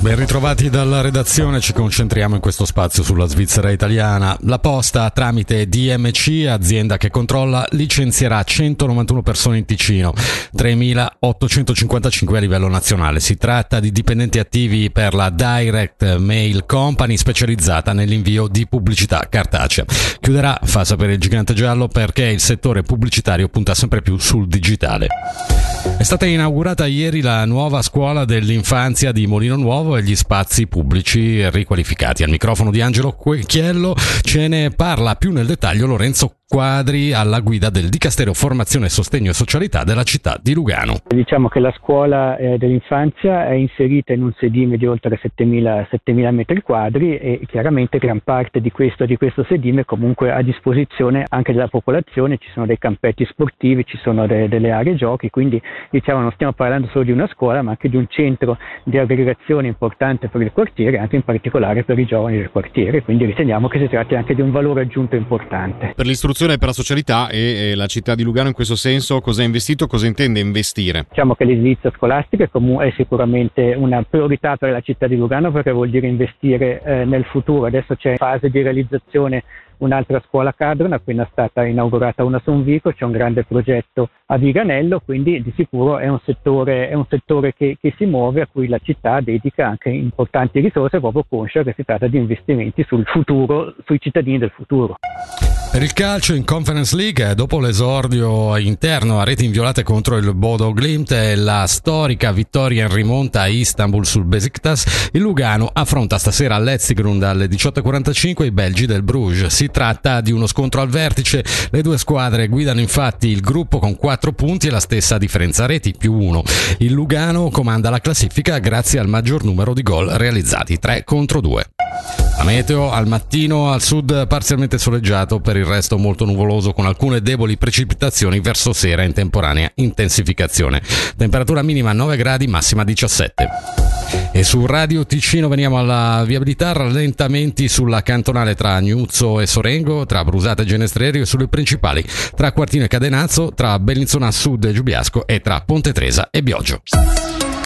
Ben ritrovati dalla redazione, ci concentriamo in questo spazio sulla Svizzera italiana. La Posta, tramite DMC, azienda che controlla, licenzierà 191 persone in Ticino, 3.855 a livello nazionale. Si tratta di dipendenti attivi per la Direct Mail Company specializzata nell'invio di pubblicità cartacea. Chiuderà, fa sapere il gigante giallo, perché il settore pubblicitario punta sempre più sul digitale. È stata inaugurata ieri la nuova scuola dell'infanzia di Molino Nuovo e gli spazi pubblici riqualificati. Al microfono di Angelo Chiello ce ne parla più nel dettaglio Lorenzo quadri alla guida del Dicastero Formazione, Sostegno e Socialità della città di Lugano. Diciamo che la scuola eh, dell'infanzia è inserita in un sedime di oltre 7.000, 7.000 metri quadri e chiaramente gran parte di questo, di questo sedime è comunque a disposizione anche della popolazione, ci sono dei campetti sportivi, ci sono de, delle aree giochi, quindi diciamo non stiamo parlando solo di una scuola ma anche di un centro di aggregazione importante per il quartiere, anche in particolare per i giovani del quartiere, quindi riteniamo che si tratti anche di un valore aggiunto importante. Per l'istruzione Fondazione per la Socialità e, la città di Lugano in questo senso cosa ha investito, cosa intende investire? Diciamo che l'edilizia scolastica è, sicuramente una priorità per la città di Lugano perché vuol dire investire eh, nel futuro. Adesso c'è fase di realizzazione un'altra scuola Cadron, appena stata inaugurata una Sonvico, c'è un grande progetto a Viganello, quindi di sicuro è un settore, è un settore che, che, si muove a cui la città dedica anche importanti risorse proprio conscia che si tratta di investimenti sul futuro, sui cittadini del futuro. Per il calcio in Conference League, dopo l'esordio interno a reti inviolate contro il Bodo Glimt e la storica vittoria in rimonta a Istanbul sul Besiktas, il Lugano affronta stasera all'Etzigrund alle 18.45 i belgi del Bruges. Si tratta di uno scontro al vertice, le due squadre guidano infatti il gruppo con 4 punti e la stessa differenza reti, più 1. Il Lugano comanda la classifica grazie al maggior numero di gol realizzati, 3 contro 2. La meteo al mattino al sud parzialmente soleggiato, per il resto molto nuvoloso con alcune deboli precipitazioni verso sera in temporanea intensificazione. Temperatura minima 9 gradi, massima 17. E su Radio Ticino veniamo alla viabilità, rallentamenti sulla cantonale tra Agnuzzo e Sorengo, tra Brusate e Genestrerio e sulle principali tra Quartino e Cadenazzo, tra Bellinzona Sud e Giubiasco e tra Ponte Tresa e Bioggio.